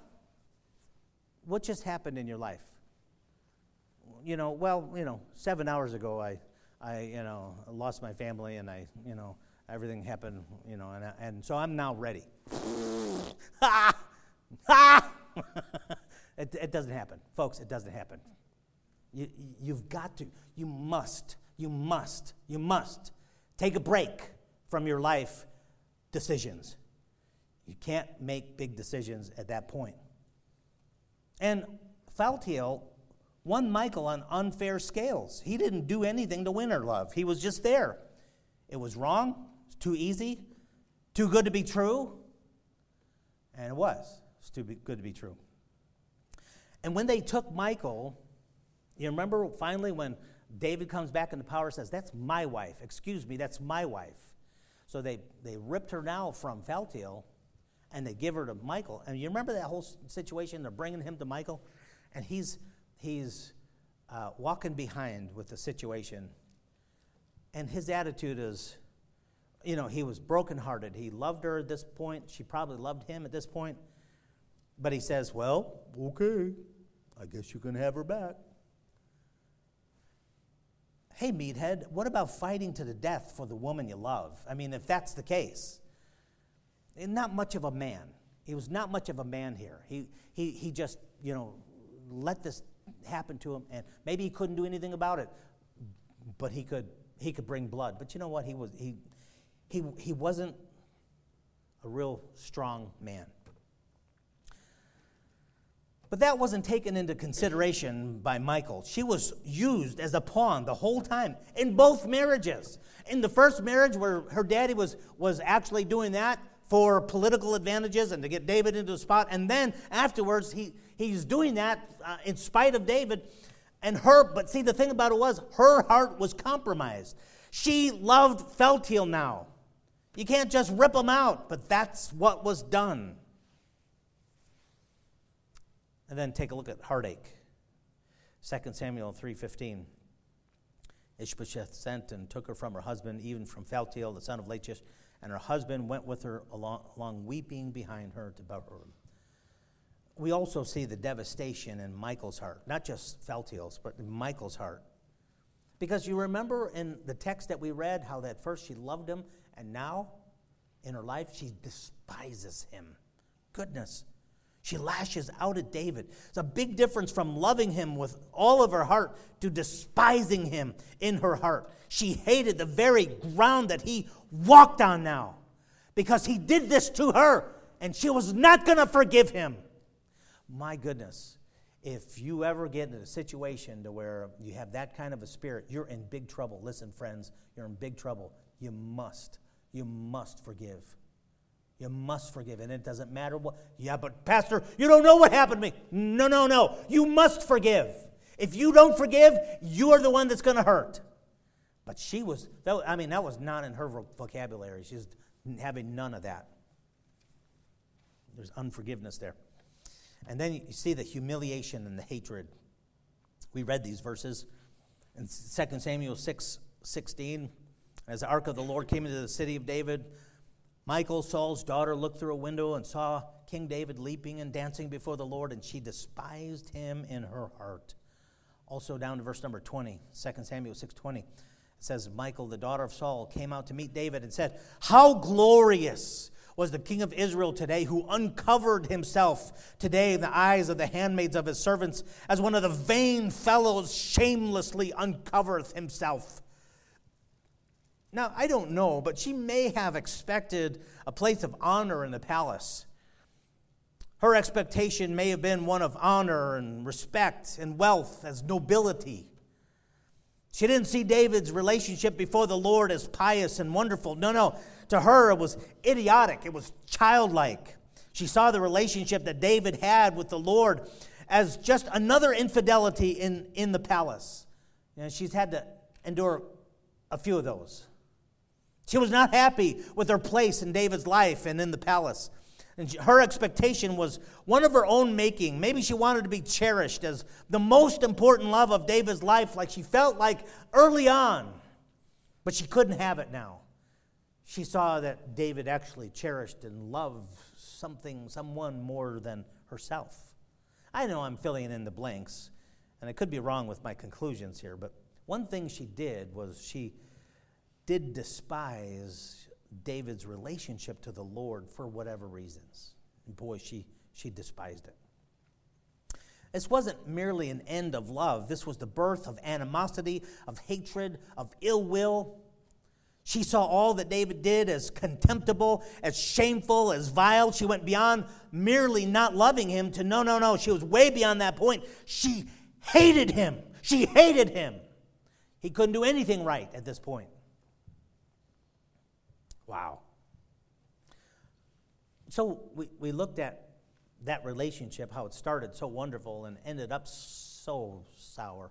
What just happened in your life? You know, well, you know, seven hours ago, I, I you know, lost my family and I, you know, everything happened, you know, and, and so I'm now ready. ha! [laughs] Ah! Ha! Ah! [laughs] it, it doesn't happen. Folks, it doesn't happen. You, you've got to, you must, you must, you must take a break from your life decisions. You can't make big decisions at that point. And Phaltiel won Michal on unfair scales. He didn't do anything to win her love, he was just there. It was wrong, it's too easy, too good to be true. And it was. It's too good to be true. And when they took Michal, you remember finally when David comes back into power says, That's my wife. Excuse me, that's my wife. So they, they ripped her now from Phaltiel and they give her to Michal. And you remember that whole situation? They're bringing him to Michal and he's, he's uh, walking behind with the situation. And his attitude is, you know, he was brokenhearted. He loved her at this point. She probably loved him at this point. But he says, Well, okay, I guess you can have her back. Hey, meathead, what about fighting to the death for the woman you love? I mean, if that's the case, eh, not much of a man. He was not much of a man here. He, he, he just, you know, let this happen to him, and maybe he couldn't do anything about it, but he could, he could bring blood. But you know what? He, was, he, he, he wasn't a real strong man. But that wasn't taken into consideration by Michal. She was used as a pawn the whole time in both marriages. In the first marriage, where her daddy was, was actually doing that for political advantages and to get David into a spot, and then afterwards, he, he's doing that uh, in spite of David. And her, but see, the thing about it was, her heart was compromised. She loved Phaltiel now. You can't just rip him out, but that's what was done. And then take a look at heartache. 2 Samuel 3.15. Ishbosheth sent and took her from her husband, even from Phaltiel, the son of Lachish, and her husband went with her along, along weeping behind her to Bahurim. We also see the devastation in Michal's heart, not just Phaltiel's, but in Michal's heart. Because you remember in the text that we read how that first she loved him, and now in her life she despises him. Goodness. She lashes out at David. It's a big difference from loving him with all of her heart to despising him in her heart. She hated the very ground that he walked on now because he did this to her and she was not going to forgive him. My goodness, if you ever get in a situation to where you have that kind of a spirit, you're in big trouble. Listen, friends, you're in big trouble. You must, you must forgive. You must forgive. And it doesn't matter what. Yeah, but Pastor, you don't know what happened to me. No, no, no. You must forgive. If you don't forgive, you are the one that's going to hurt. But she was, that, I mean, that was not in her vocabulary. She's having none of that. There's unforgiveness there. And then you see the humiliation and the hatred. We read these verses in 2 Samuel 6 16. As the ark of the Lord came into the city of David, Michal, Saul's daughter, looked through a window and saw King David leaping and dancing before the Lord, and she despised him in her heart. Also down to verse number 20, 2 Samuel 6:20. It says, Michal, the daughter of Saul, came out to meet David and said, How glorious was the king of Israel today who uncovered himself today in the eyes of the handmaids of his servants, as one of the vain fellows shamelessly uncovereth himself. Now, I don't know, but she may have expected a place of honor in the palace. Her expectation may have been one of honor and respect and wealth as nobility. She didn't see David's relationship before the Lord as pious and wonderful. No, no. To her, it was idiotic, it was childlike. She saw the relationship that David had with the Lord as just another infidelity in, in the palace. And she's had to endure a few of those. She was not happy with her place in David's life and in the palace. And her expectation was one of her own making. Maybe she wanted to be cherished as the most important love of David's life, like she felt like early on. But she couldn't have it now. She saw that David actually cherished and loved something, someone more than herself. I know I'm filling in the blanks, and I could be wrong with my conclusions here, but one thing she did was she did despise David's relationship to the Lord for whatever reasons. And boy, she, she despised it. This wasn't merely an end of love, this was the birth of animosity, of hatred, of ill will. She saw all that David did as contemptible, as shameful, as vile. She went beyond merely not loving him to no, no, no. She was way beyond that point. She hated him. She hated him. He couldn't do anything right at this point. Wow. So we, we looked at that relationship, how it started so wonderful and ended up so sour.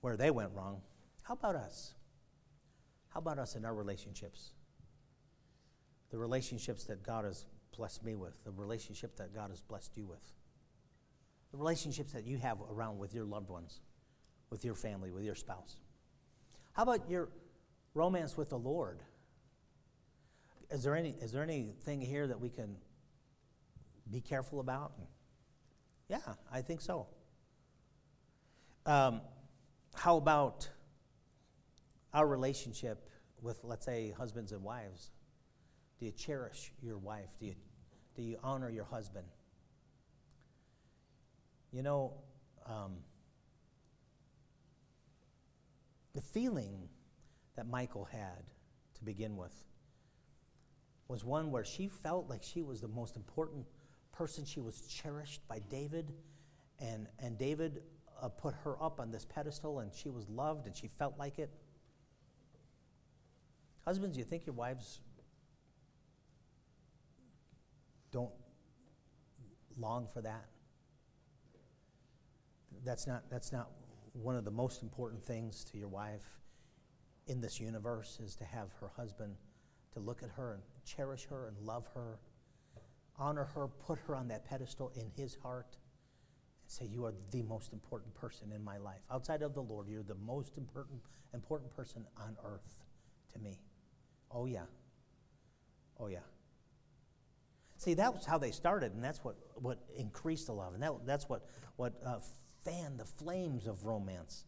Where they went wrong. How about us? How about us in our relationships? the relationships that God has blessed me with, the relationship that God has blessed you with, the relationships that you have around with your loved ones, with your family, with your spouse. How about your romance with the Lord? Is there, any, is there anything here that we can be careful about? Yeah, I think so. Um, how about our relationship with, let's say, husbands and wives? Do you cherish your wife? Do you, do you honor your husband? You know, um, the feeling that Michal had to begin with was one where she felt like she was the most important person. She was cherished by David, and, and David uh, put her up on this pedestal, and she was loved, and she felt like it. Husbands, you think your wives don't long for that? That's not, that's not one of the most important things to your wife in this universe is to have her husband to look at her and cherish her and love her, honor her, put her on that pedestal in his heart, and say, You are the most important person in my life. Outside of the Lord, you're the most important, important person on earth to me. Oh, yeah. Oh, yeah. See, that was how they started, and that's what, what increased the love, and that, that's what, what uh, fanned the flames of romance.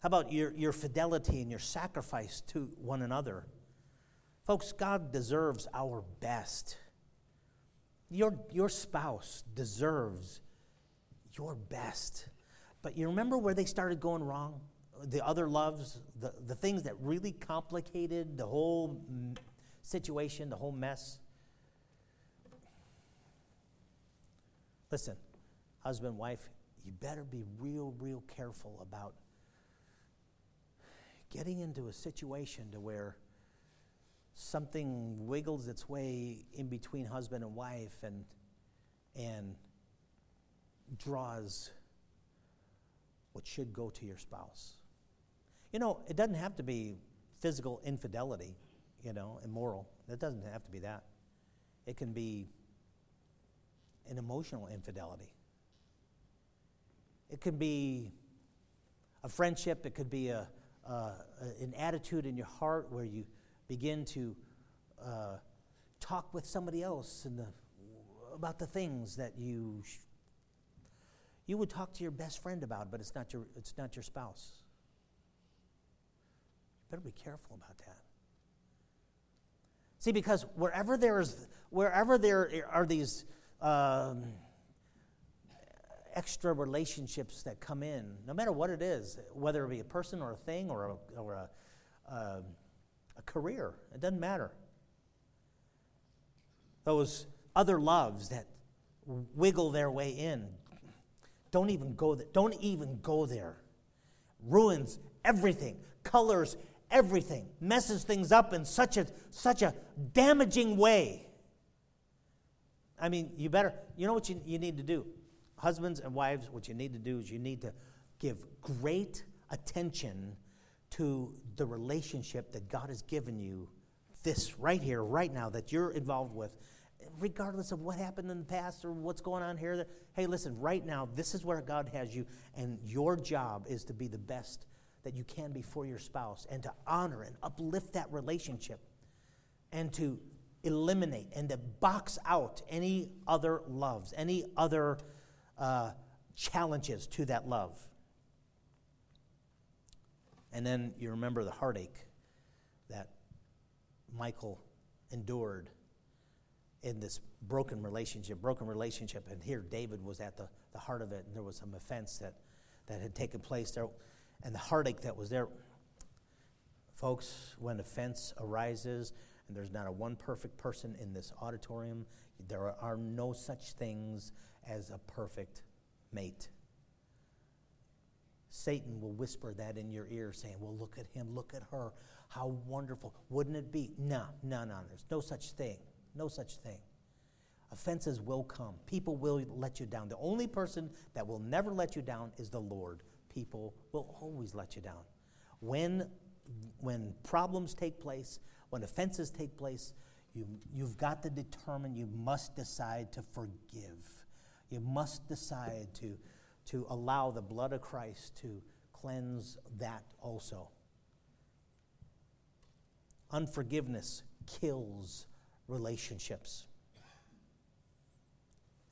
How about your, your fidelity and your sacrifice to one another? Folks, God deserves our best. Your, your spouse deserves your best. But you remember where they started going wrong? The other loves, the, the things that really complicated the whole situation, the whole mess. Listen, husband, wife, you better be real, real careful about getting into a situation to where something wiggles its way in between husband and wife and, and draws what should go to your spouse. You know, it doesn't have to be physical infidelity, you know, immoral. It doesn't have to be that. It can be an emotional infidelity. It could be a friendship, it could be a, uh, an attitude in your heart where you begin to uh, talk with somebody else the, about the things that you sh- you would talk to your best friend about, but it's not your it's not your spouse. You better be careful about that. See, because wherever there's wherever there are these um, extra relationships that come in, no matter what it is, whether it be a person or a thing or a, or a, uh, a career, it doesn't matter. Those other loves that wiggle their way in, don't even go there. Don't even go there. Ruins everything, colors everything, messes things up in such a such a damaging way. I mean, you better, you know what you, you need to do? Husbands and wives, what you need to do is you need to give great attention to the relationship that God has given you, this right here, right now, that you're involved with, regardless of what happened in the past or what's going on here. Hey, listen, right now, this is where God has you, and your job is to be the best that you can be for your spouse and to honor and uplift that relationship and to eliminate and to box out any other loves, any other uh, challenges to that love. And then you remember the heartache that Michal endured in this broken relationship, broken relationship. And here David was at the, the heart of it, and there was some offense that, that had taken place there, and the heartache that was there. Folks, when offense arises, and there's not a one perfect person in this auditorium, there are no such things as a perfect mate. Satan will whisper that in your ear, saying, Well, look at him, look at her. How wonderful. Wouldn't it be? No, no, no. There's no such thing. No such thing. Offenses will come. People will let you down. The only person that will never let you down is the Lord. People will always let you down. When, when problems take place, when offenses take place, You, you've got to determine, you must decide to forgive. You must decide to, to allow the blood of Christ to cleanse that also. Unforgiveness kills relationships.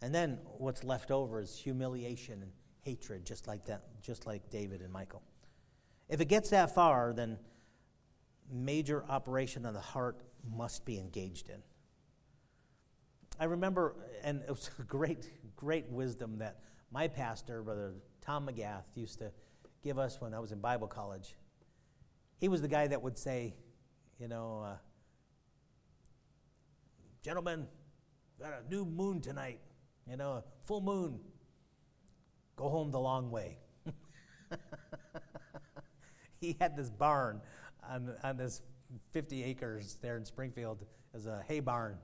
And then what's left over is humiliation and hatred, just like that, just like David and Michal. If it gets that far, then major operation of the heart must be engaged in. I remember, and it was [laughs] a great, great wisdom that my pastor, Brother Tom McGath, used to give us when I was in Bible college. He was the guy that would say, you know, uh, gentlemen, got a new moon tonight, you know, full moon. Go home the long way. [laughs] he had this barn on, on this 50 acres there in Springfield as a hay barn.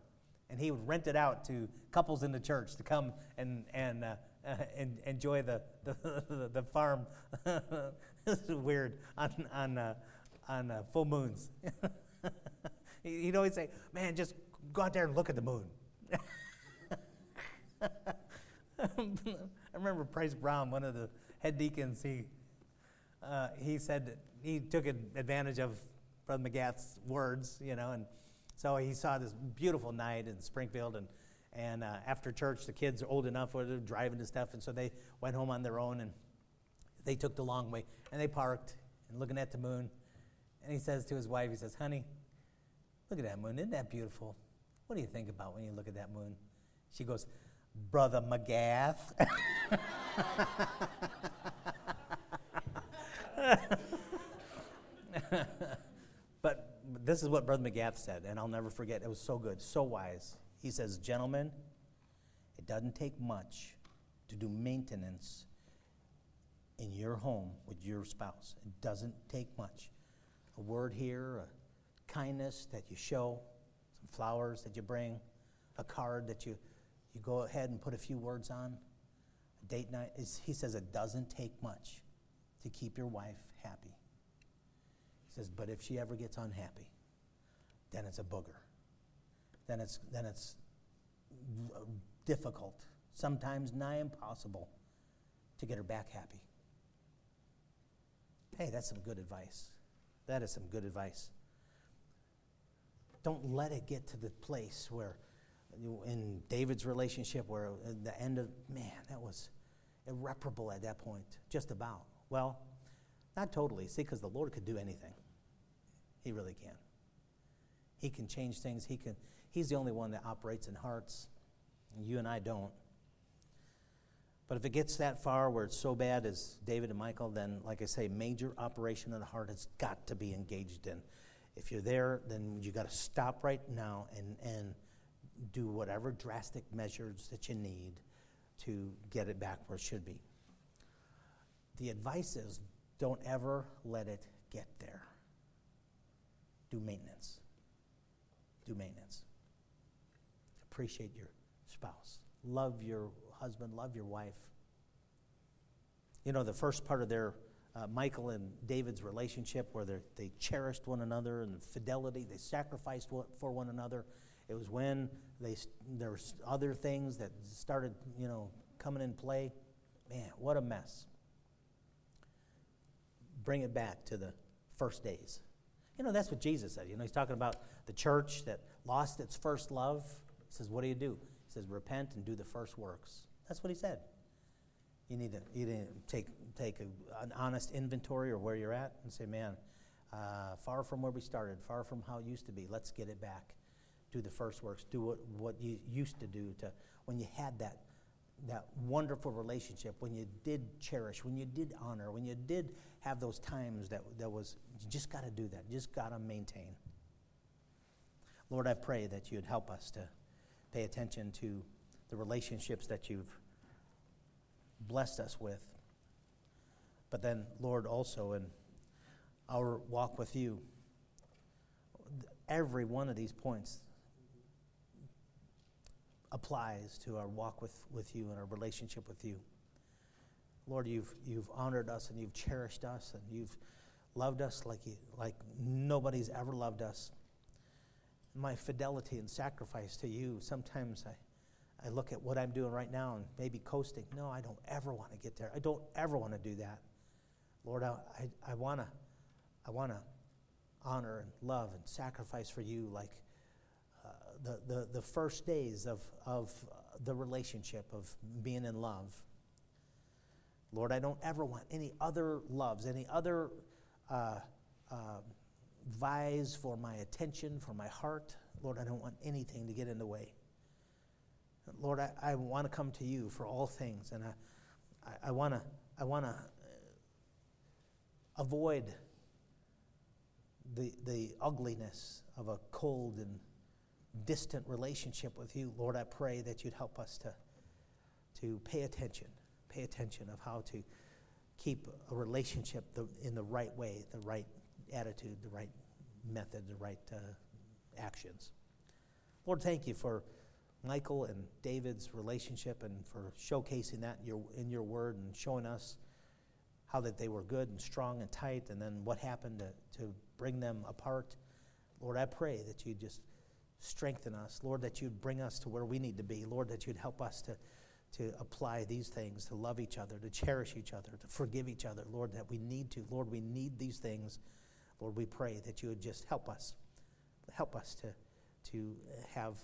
And he would rent it out to couples in the church to come and, and, uh, [laughs] and enjoy the, the, [laughs] the farm. [laughs] this is weird on, on, uh, on uh, full moons. He'd always say, Man, just go out there and look at the moon. I remember Price Brown, one of the head deacons, he, uh, he said he took advantage of Brother McGath's words, you know, and so he saw this beautiful night in Springfield, and and uh, after church, the kids are old enough where they're driving and stuff, and so they went home on their own, and they took the long way, and they parked and looking at the moon, and he says to his wife, he says, "Honey, look at that moon, isn't that beautiful? What do you think about when you look at that moon?" She goes, "Brother McGath." [laughs] but this is what Brother McGath said, and I'll never forget. It was so good, so wise. He says, Gentlemen, it doesn't take much to do maintenance in your home with your spouse. It doesn't take much. A word here, a kindness that you show, some flowers that you bring, a card that you, you go ahead and put a few words on, a date night. He says it doesn't take much to keep your wife happy. He says, but if she ever gets unhappy, then it's a booger. Then it's, then it's difficult, sometimes nigh impossible, to get her back happy. Hey, that's some good advice. That is some good advice. Don't let it get to the place where, in David's relationship, where the end of, man, that was irreparable at that point, just about. Well, not totally. See, because the Lord could do anything. He really can. He can change things. He can. He's the only one that operates in hearts. You and I don't. But if it gets that far where it's so bad as David and Michal, then, like I say, major operation of the heart has got to be engaged in. If you're there, then you got to stop right now and, and do whatever drastic measures that you need to get it back where it should be. The advice is don't ever let it get there. Do maintenance. Do maintenance. Appreciate your spouse. Love your husband. Love your wife. You know, the first part of their, uh, Michal and David's relationship, where they cherished one another and fidelity, they sacrificed for one another. It was when they, there were other things that started, you know, coming in play. Man, what a mess bring it back to the first days. You know, that's what Jesus said. You know, he's talking about the church that lost its first love. He says, What do you do? He says, Repent and do the first works. That's what he said. You need to, you need to take, take a, an honest inventory of where you're at and say, Man, uh, far from where we started, far from how it used to be. Let's get it back. Do the first works. Do what, what you used to do to when you had that that wonderful relationship, when you did cherish, when you did honor, when you did have those times that, that was, you just got to do that. You just got to maintain. Lord, I pray that you'd help us to pay attention to the relationships that you've blessed us with. But then, Lord, also in our walk with you, every one of these points applies to our walk with, with you and our relationship with you. Lord, you've, you've honored us and you've cherished us and you've loved us like, you, like nobody's ever loved us. My fidelity and sacrifice to you. Sometimes I, I look at what I'm doing right now and maybe coasting. No, I don't ever want to get there. I don't ever want to do that. Lord, I, I, want to I wanna honor and love and sacrifice for you like uh, the, the, the first days of, of the relationship, of being in love. Lord, I don't ever want any other loves, any other uh, uh, vies for my attention, for my heart. Lord, I don't want anything to get in the way. Lord, I, I want to come to you for all things, and I, I, I want to I wanna uh, avoid the, the ugliness of a cold and distant relationship with you. Lord, I pray that you'd help us to, to pay attention, pay attention of how to keep a relationship the, in the right way, the right attitude, the right method, the right uh, actions. Lord, thank you for Michal and David's relationship and for showcasing that in your, in your word and showing us how that they were good and strong and tight, and then what happened to, to bring them apart. Lord, I pray that you just strengthen us. Lord, that you'd bring us to where we need to be. Lord, that you'd help us to, to apply these things, to love each other, to cherish each other, to forgive each other. Lord, that we need to. Lord, we need these things. Lord, we pray that you would just help us. Help us to, to have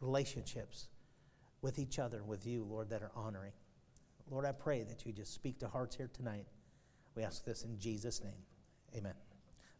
relationships with each other, and with you, Lord, that are honoring. Lord, I pray that you just speak to hearts here tonight. We ask this in Jesus' name. Amen.